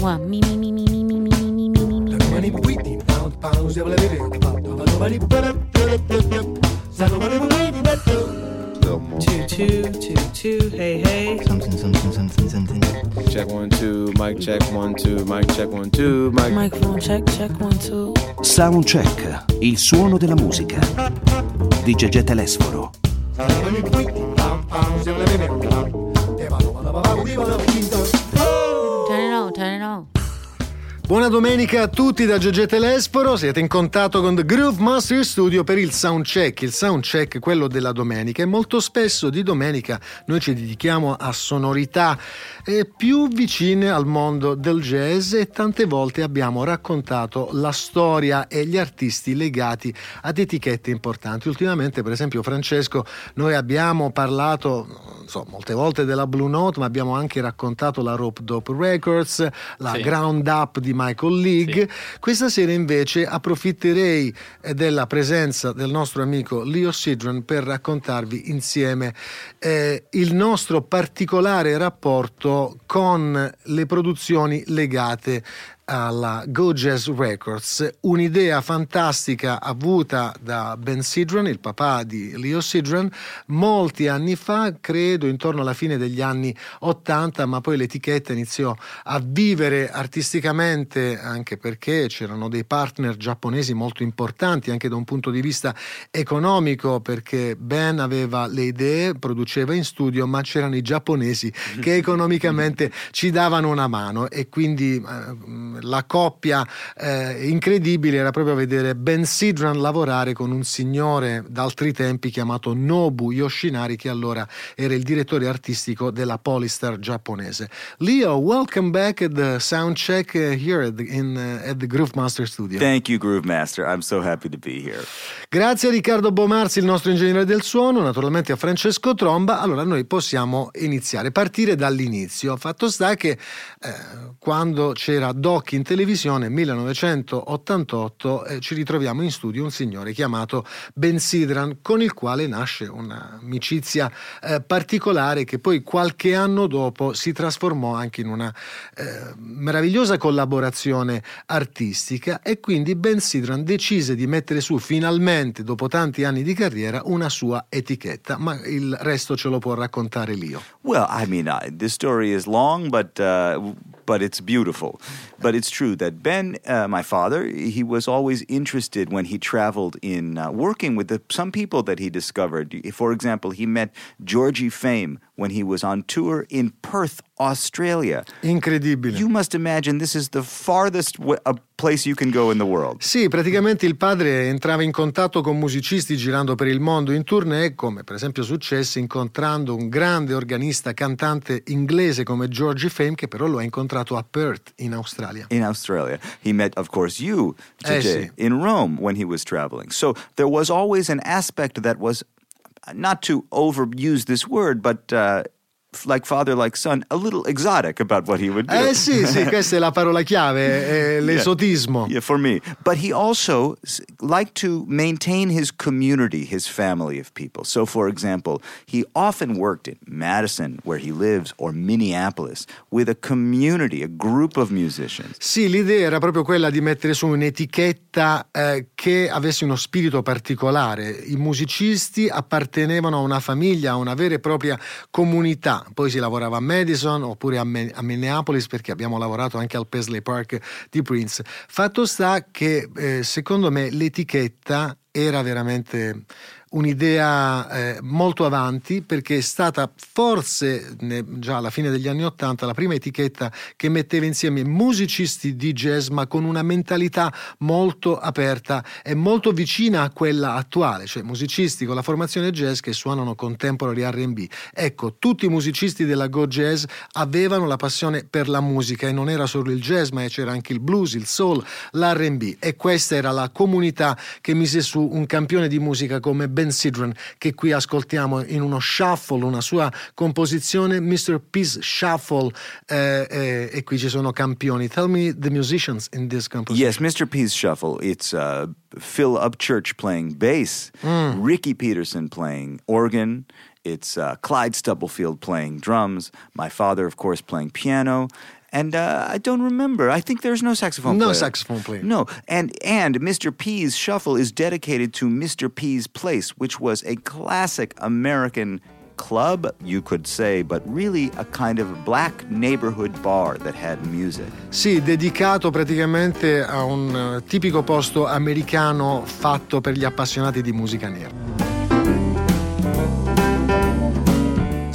Mua, mi, mi, mi, mi, mi, mi, mi, mi, mi, mi, mi, mi. Two, two, two, two, hey, hey. Something, something, something, something. Check one, two, mic check one, two, mic check one, two, mic. Microphone check, check one, two. Soundcheck, il suono della musica. Di Gegè Telesforo. Buona domenica a tutti da Gegè Telesforo, siete in contatto con The Groove Master Studio per il soundcheck, il soundcheck quello della domenica e molto spesso di domenica noi ci dedichiamo a sonorità eh, più vicine al mondo del jazz e tante volte abbiamo raccontato la storia e gli artisti legati ad etichette importanti. Ultimamente per esempio Francesco noi abbiamo parlato so, molte volte della Blue Note ma abbiamo anche raccontato la Rope Dope Records, la Sì. Ground Up di Michael League. Questa sera invece approfitterei eh, della presenza del nostro amico Leo Sidran per raccontarvi insieme eh, il nostro particolare rapporto con le produzioni legate alla Go Jazz Records, un'idea fantastica avuta da Ben Sidran, il papà di Leo Sidran, molti anni fa, credo intorno alla fine degli anni 80, ma poi l'etichetta iniziò a vivere artisticamente anche perché c'erano dei partner giapponesi molto importanti anche da un punto di vista economico perché Ben aveva le idee, produceva in studio, ma c'erano i giapponesi che economicamente ci davano una mano e quindi eh, la coppia eh, incredibile era proprio vedere Ben Sidran lavorare con un signore d'altri tempi chiamato Nobu Yoshinari che allora era il direttore artistico della Polystar giapponese. Leo, welcome back at the sound check uh, here at the, in, uh, at the Groove Master Studio. Thank you, Groove Master. I'm so happy to be here. Grazie a Riccardo Bomarzi, il nostro ingegnere del suono, naturalmente a Francesco Tromba. Allora noi possiamo iniziare, partire dall'inizio. Fatto sta che eh, quando c'era Doc in televisione, 1988, eh, ci ritroviamo in studio un signore chiamato Ben Sidran, con il quale nasce un'amicizia eh, particolare che poi qualche anno dopo si trasformò anche in una eh, meravigliosa collaborazione artistica e quindi Ben Sidran decise di mettere su finalmente, dopo tanti anni di carriera, una sua etichetta, ma il resto ce lo può raccontare Lio. Well, I mean, uh, this story is long, but uh, but it's beautiful. But it's true that Ben, uh, my father, he was always interested when he traveled in uh, working with the, some people that he discovered. For example, he met Georgie Fame when he was on tour in Perth, Australia. Incredibile. You must imagine this is the farthest w- a place you can go in the world. Sì, praticamente il padre entrava in contatto con musicisti girando per il mondo in tournée, come per esempio successe incontrando un grande organista cantante inglese come Georgie Fame, che però lo ha incontrato a Perth, in Australia. in Australia. He met, of course, you Eh, sì. in Rome when he was traveling. So there was always an aspect that was, not to overuse this word, but uh, like father, like son, a little exotic about what he would do. Eh sì, sì, questa è la parola chiave, è l'esotismo. Yeah, for me. But he also liked to maintain his community, his family of people. So, for example, he often worked in Madison, where he lives, or Minneapolis, with a community, a group of musicians. Sì, l'idea era proprio quella di mettere su un'etichetta eh, che avesse uno spirito particolare. I musicisti appartenevano a una famiglia, a una vera e propria comunità. Poi si lavorava a Madison oppure a, Me- a Minneapolis perché abbiamo lavorato anche al Paisley Park di Prince. Fatto sta che eh, secondo me l'etichetta era veramente un'idea eh, molto avanti perché è stata forse ne- già alla fine degli anni Ottanta la prima etichetta che metteva insieme musicisti di jazz ma con una mentalità molto aperta e molto vicina a quella attuale, cioè musicisti con la formazione jazz che suonano contemporary R&B. Ecco, tutti i musicisti della Go Jazz avevano la passione per la musica e non era solo il jazz ma c'era anche il blues, il soul, l'R&B e questa era la comunità che mise su un campione di musica come Ben Sidran che qui ascoltiamo in uno shuffle, una sua composizione Mr. Peace Shuffle eh, eh, e qui ci sono campioni. Tell me the musicians in this composition. Yes, Mr. P's Shuffle. It's uh, Phil Upchurch playing bass, Mm. Ricky Peterson playing organ, it's uh, Clyde Stubblefield playing drums, my father, of course, playing piano. And uh, I don't remember. I think there's no saxophone No player. saxophone player. No. And and Mr. P's shuffle is dedicated to Mr. P's Place, which was a classic American club, you could say, but really a kind of black neighborhood bar that had music. Sì, dedicato praticamente a un eh, tipico posto americano fatto per gli appassionati di musica nera.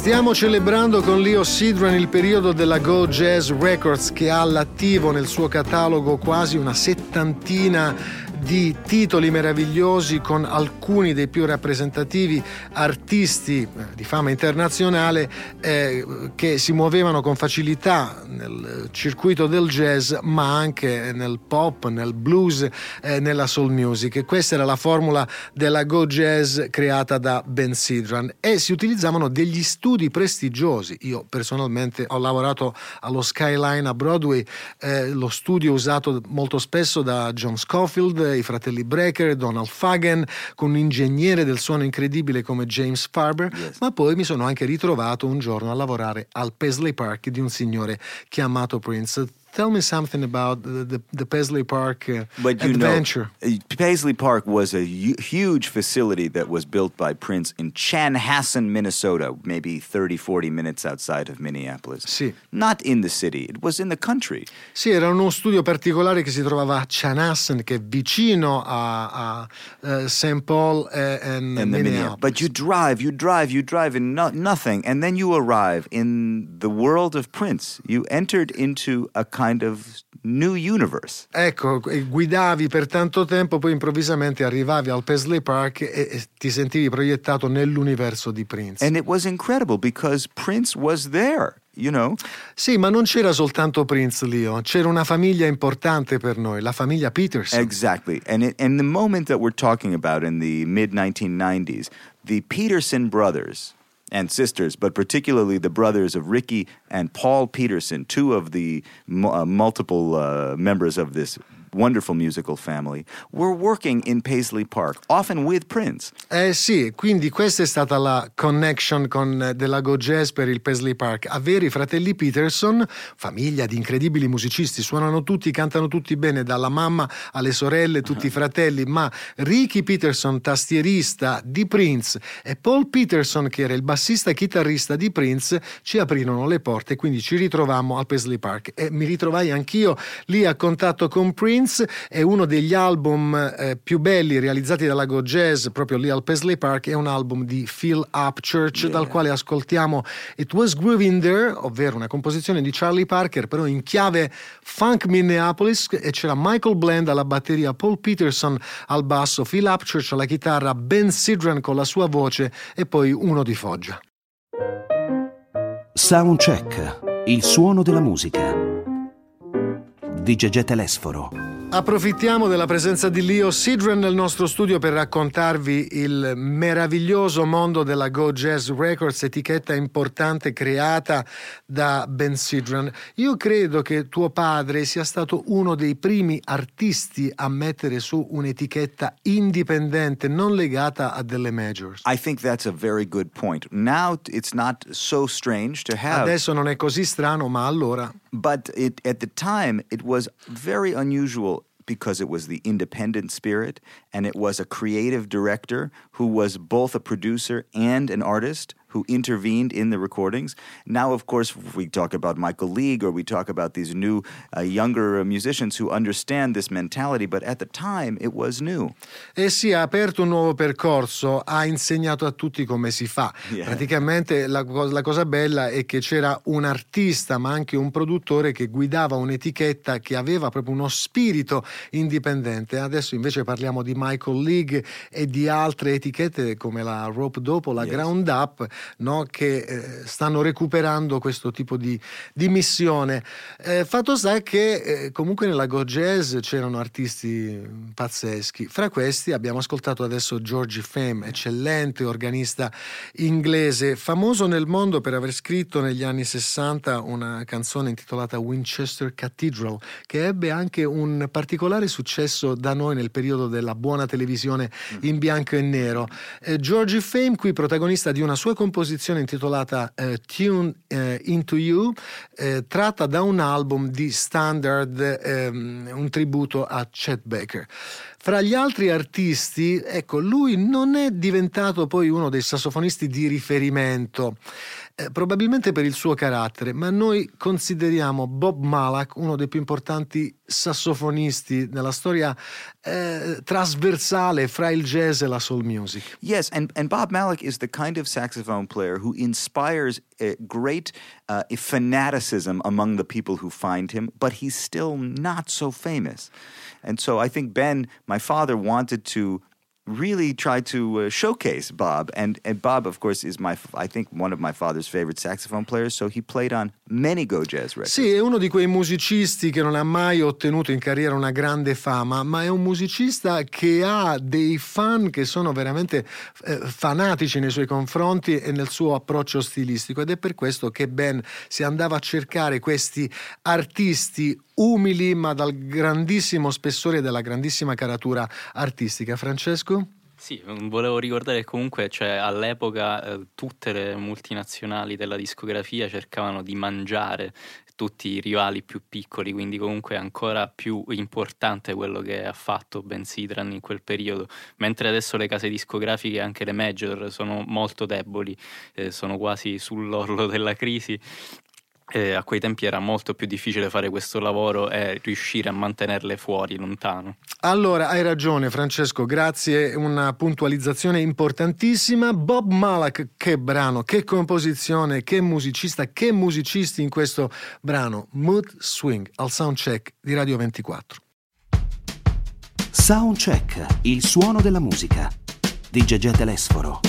Stiamo celebrando con Leo Sidran il periodo della Go Jazz Records che ha all'attivo nel suo catalogo quasi una settantina di titoli meravigliosi con alcuni dei più rappresentativi artisti eh, di fama internazionale eh, che si muovevano con facilità nel circuito del jazz ma anche nel pop, nel blues, eh, nella soul music. Questa era la formula della Go Jazz creata da Ben Sidran e si utilizzavano degli studi prestigiosi. Io personalmente ho lavorato allo Skyline a Broadway, eh, lo studio usato molto spesso da John Scofield, i fratelli Brecker, Donald Fagan, con un ingegnere del suono incredibile come James Farber, ma poi mi sono anche ritrovato un giorno a lavorare al Paisley Park di un signore chiamato Prince. Tell me something about the, the, the Paisley Park uh, But you adventure. know, uh, Paisley Park was a huge facility that was built by Prince in Chanhassen, Minnesota, maybe 30, 40 minutes outside of Minneapolis. Sì. Not in the city, it was in the country. Sì, era uno studio particolare che si trovava a Chanhassen, che è vicino a, a eh, St. Paul And Minneapolis. Minneapolis. But you drive, you drive, you drive in no- nothing, and then you arrive in the world of Prince. You entered into a kind of new universe. Ecco, guidavi per tanto tempo, poi improvvisamente arrivavi al Paisley Park e, e ti sentivi proiettato nell'universo di Prince. And it was incredible because Prince was there, you know. Sì, ma non c'era soltanto Prince Leo, c'era una famiglia importante per noi, la famiglia Peterson. Exactly. And it, and the moment that we're talking about in the mid 1990s, the Peterson brothers and sisters, but particularly the brothers of Ricky and Paul Peterson, two of the mu- uh, multiple uh, members of this wonderful musical family, were working in Paisley Park, often with Prince. Eh sì, quindi questa è stata la connection con eh, della Go Jazz per il Paisley Park. Avere i fratelli Peterson, famiglia di incredibili musicisti, suonano tutti, cantano tutti bene, dalla mamma alle sorelle, tutti i fratelli, ma Ricky Peterson, tastierista di Prince, e Paul Peterson, che era il bassista e chitarrista di Prince, ci aprirono le porte, quindi ci ritrovammo al Paisley Park e mi ritrovai anch'io lì a contatto con Prince e uno degli album eh, più belli realizzati dalla Go Jazz proprio lì al Paisley Park è un album di Phil Upchurch dal quale ascoltiamo It Was Grooving There, ovvero una composizione di Charlie Parker però in chiave funk Minneapolis e c'era Michael Bland alla batteria, Paul Peterson al basso, Phil Upchurch alla chitarra, Ben Sidran con la sua voce e poi uno di Foggia. Soundcheck, il suono della musica. Di Gegè Telesforo. Approfittiamo della presenza di Leo Sidran nel nostro studio per raccontarvi il meraviglioso mondo della Go Jazz Records, etichetta importante creata da Ben Sidran. Io credo che tuo padre sia stato uno dei primi artisti a mettere su un'etichetta indipendente, non legata a delle majors. I think that's a very good point. Now it's not so strange to have Adesso non è così strano, ma allora But it, at the time, it was very unusual because it was the independent spirit and it was a creative director who was both a producer and an artist who intervened in the recordings. Now, of course, if we talk about Michael League or we talk about these new, uh, younger uh, musicians who understand this mentality, but at the time, it was new. E si è aperto un nuovo percorso, ha insegnato a tutti come si fa. Yeah. Praticamente la, la cosa bella è che c'era un artista, ma anche un produttore che guidava un'etichetta che aveva proprio uno spirito indipendente. Adesso invece parliamo di Michael League e di altre etichette come la Rope Dopo, la Yes. Ground Up, no, che eh, stanno recuperando questo tipo di, di missione. Eh, fatto sta che eh, comunque nella Go Jazz c'erano artisti pazzeschi. Fra questi abbiamo ascoltato adesso Georgie Fame, eccellente organista inglese, famoso nel mondo per aver scritto negli anni 60 una canzone intitolata Winchester Cathedral, che ebbe anche un particolare successo da noi nel periodo della buona televisione in bianco e nero. Eh, Georgie Fame, qui protagonista di una sua composizione composizione intitolata eh, Tune eh, Into You, eh, tratta da un album di Standard, ehm, un tributo a Chet Baker. Fra gli altri artisti, ecco, lui non è diventato poi uno dei sassofonisti di riferimento, eh, probabilmente per il suo carattere, ma noi consideriamo Bob Malak uno dei più importanti sassofonisti nella storia eh, trasversale fra il jazz e la soul music. Yes, and, and Bob Malik is the kind of saxophone player who inspires great uh, fanaticism among the people who find him, but he's still not so famous. And so I think Ben, my father, wanted to really try to uh, showcase Bob. And, and Bob, of course, is my, I think, one of my father's favorite saxophone players. So he played on many Go Jazz records. Sì, è uno di quei musicisti che non ha mai ottenuto in carriera una grande fama, ma è un musicista che ha dei fan che sono veramente eh, fanatici nei suoi confronti e nel suo approccio stilistico. Ed è per questo che Ben si andava a cercare questi artisti umili ma dal grandissimo spessore e dalla grandissima caratura artistica. Francesco? Sì, volevo ricordare che comunque cioè, all'epoca eh, tutte le multinazionali della discografia cercavano di mangiare tutti i rivali più piccoli, quindi comunque è ancora più importante quello che ha fatto Ben Sidran in quel periodo, mentre adesso le case discografiche, anche le major, sono molto deboli, eh, sono quasi sull'orlo della crisi e a quei tempi era molto più difficile fare questo lavoro e riuscire a mantenerle fuori, lontano. Allora, hai ragione Francesco, grazie, una puntualizzazione importantissima. Bob Malak, che brano, che composizione, che musicista, che musicisti in questo brano. Mood Swing al soundcheck di Radio 24. Soundcheck, il suono della musica di Gegè Telesforo.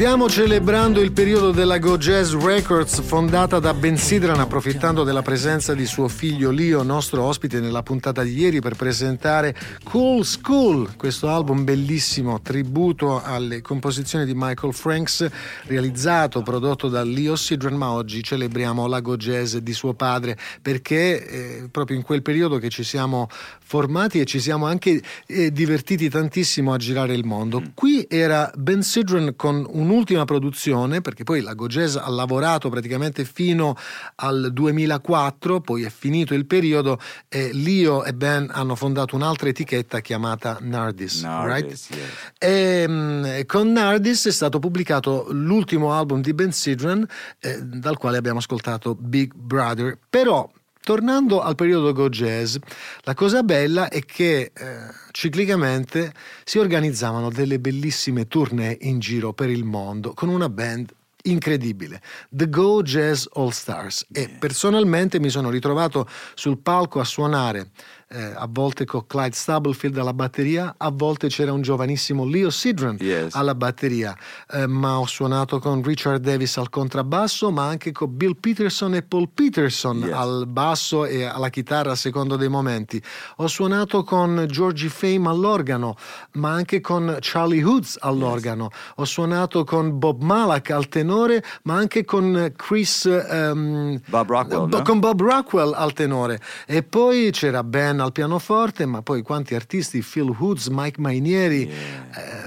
Stiamo celebrando il periodo della Go Jazz Records fondata da Ben Sidran approfittando della presenza di suo figlio Leo, nostro ospite nella puntata di ieri per presentare Cool School, questo album bellissimo tributo alle composizioni di Michael Franks realizzato, prodotto da Leo Sidran, ma oggi celebriamo la Go Jazz di suo padre perché è proprio in quel periodo che ci siamo formati e ci siamo anche eh, divertiti tantissimo a girare il mondo. Qui era Ben Sidran con un un'ultima produzione, perché poi la Go Jazz ha lavorato praticamente fino al 2004, poi è finito il periodo e Leo e Ben hanno fondato un'altra etichetta chiamata Nardis. Nardis right? yes. e, um, con Nardis è stato pubblicato l'ultimo album di Ben Sidran, eh, dal quale abbiamo ascoltato Big Brother. Però Tornando al periodo Go Jazz, la cosa bella è che eh, ciclicamente si organizzavano delle bellissime tournée in giro per il mondo con una band incredibile, The Go Jazz All Stars. E personalmente mi sono ritrovato sul palco a suonare eh, a volte con Clyde Stubblefield alla batteria, a volte c'era un giovanissimo Leo Sidran yes. alla batteria, eh, ma ho suonato con Richard Davis al contrabbasso, ma anche con Bill Peterson e Paul Peterson yes. al basso e alla chitarra a secondo dei momenti. Ho suonato con Georgie Fame all'organo, ma anche con Charlie Hoods all'organo. Yes. Ho suonato con Bob Malak al tenore, ma anche con Chris um, Bob Rockwell, no? con Bob Rockwell al tenore. E poi c'era Ben al pianoforte, ma poi quanti artisti, Phil Hoods, Mike Mainieri. Yeah.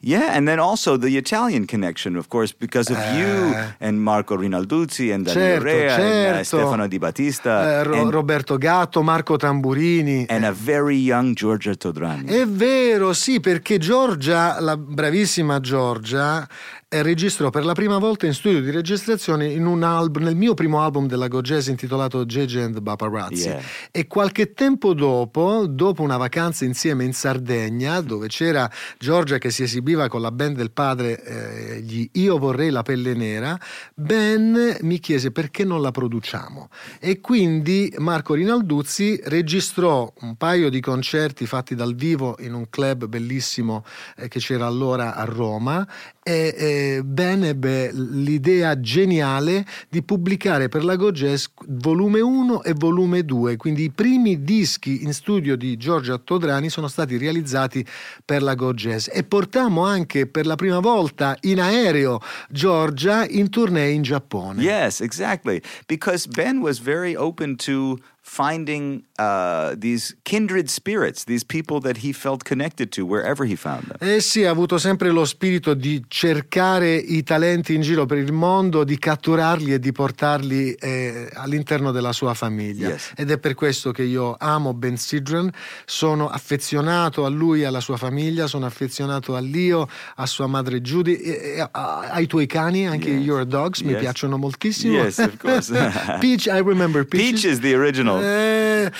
Yeah, and then also the Italian connection, of course, because of Eh. you and Marco Rinalduzzi and Daniel Certo, Rea and uh, certo. Stefano Di Battista Eh, Ro- and, Roberto Gatto, Marco Tamburini. and a very young Giorgia Todrani. È vero, sì, perché Giorgia, la bravissima Giorgia, eh, registrò per la prima volta in studio di registrazione in un album, nel mio primo album della Go Jazz intitolato JJ and Paparazzi. Yeah. E qualche tempo dopo, dopo una vacanza insieme in Sardegna, dove c'era Giorgia che si esibiva con la band del padre, eh, gli Io vorrei la pelle nera, Ben mi chiese perché non la produciamo. E quindi Marco Rinalduzzi registrò un paio di concerti fatti dal vivo in un club bellissimo eh, che c'era allora a Roma e Ben ebbe l'idea geniale di pubblicare per la Go Jazz volume 1 e volume 2, quindi i primi dischi in studio di Giorgio Todrani sono stati realizzati per la Go Jazz e portammo anche per la prima volta in aereo Giorgia in tournée in Giappone. Yes, exactly. Because Ben was very open to finding uh, these kindred spirits, these people that he felt connected to wherever he found them. Eh sì, ha avuto sempre lo spirito di cercare i talenti in giro per il mondo, di catturarli e di portarli eh, all'interno della sua famiglia. Yes. Ed è per questo che io amo Ben Sidran, sono affezionato a lui e alla sua famiglia, sono affezionato a Leo, a sua madre Judy, e, e a- ai tuoi cani, anche Yes. Your Dogs, mi Yes. piacciono moltissimo. Yes, of course. Peach, I remember Peach. Peach is the original. Eh,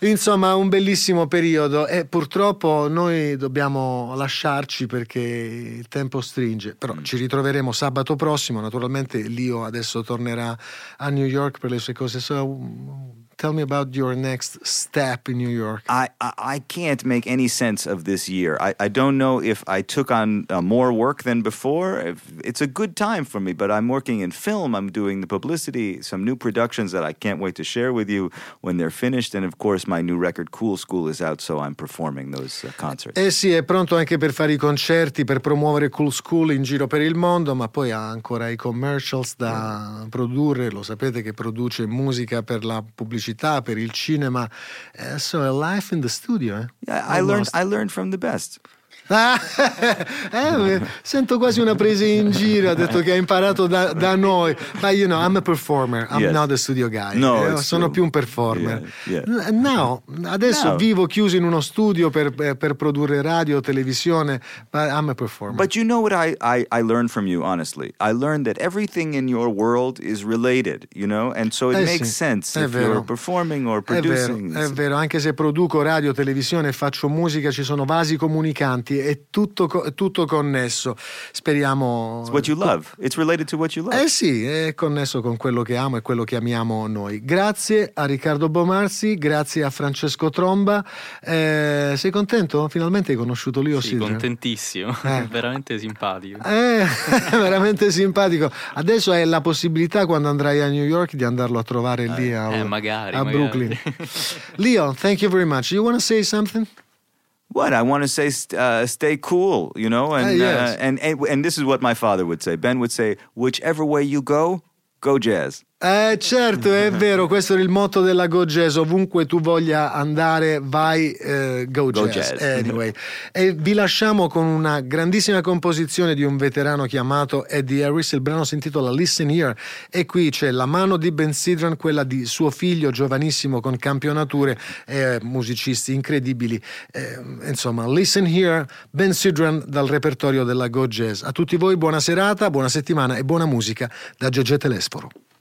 insomma, un bellissimo periodo e purtroppo noi dobbiamo lasciarci perché il tempo stringe, però Mm. ci ritroveremo sabato prossimo, naturalmente Lio adesso tornerà a New York per le sue cose. So, tell me about your next step in New York. I, I, I can't make any sense of this year. I, I don't know if I took on uh, more work than before. If, it's a good time for me, but I'm working in film. I'm doing the publicity, some new productions that I can't wait to share with you when they're finished. And of course, my new record, Cool School, is out, so I'm performing those uh, concerts. Eh sì, è pronto anche per fare i concerti, per promuovere Cool School in giro per il mondo, ma poi ha ancora i commercials da produrre, lo sapete che produce musica per la pubblicità, per il cinema. Eh, so, a life in the studio, eh? Yeah, I learned. I learned from the best. Ah, eh, sento quasi una presa in giro, ha detto che ha imparato da, da noi. Ma you know, I'm a performer, I'm Yes. not a studio guy. No, Eh, sono true. più un performer. Yeah, N- No, adesso No. vivo chiuso in uno studio per, eh, per produrre radio, televisione, but I'm a performer. But you know what I, I, I learned from you, honestly? I learned that everything in your world is related, you know? And so it Eh makes sì, sense if vero. you're performing or È vero, producing. è vero, anche se produco radio, televisione e faccio musica, ci sono vasi comunicanti, è tutto, è tutto connesso. Speriamo. It's what you love. It's related to what you love. Eh sì, è connesso con quello che amo e quello che amiamo noi. Grazie a Riccardo Bomarzi, grazie a Francesco Tromba. Eh, sei contento? Finalmente hai conosciuto Leo Sì, Sidran. contentissimo, Eh. veramente simpatico. Eh, veramente simpatico. Adesso hai la possibilità quando andrai a New York di andarlo a trovare lì a, eh, magari, a magari. Brooklyn. Leo, thank you very much. You want to say something? What I want to say, uh, stay cool, you know, and, yes. uh, and and and this is what my father would say. Ben would say, "Whichever way you go, go jazz." Eh certo, è vero, questo era il motto della Go Jazz, ovunque tu voglia andare vai eh, Go, Go jazz. Jazz. Anyway. e vi lasciamo con una grandissima composizione di un veterano chiamato Eddie Harris, il brano si intitola Listen Here e qui c'è la mano di Ben Sidran, quella di suo figlio giovanissimo con campionature, eh, musicisti incredibili. Eh, insomma, Listen Here, Ben Sidran dal repertorio della Go Jazz. A tutti voi buona serata, buona settimana e buona musica da Gegè Telesforo.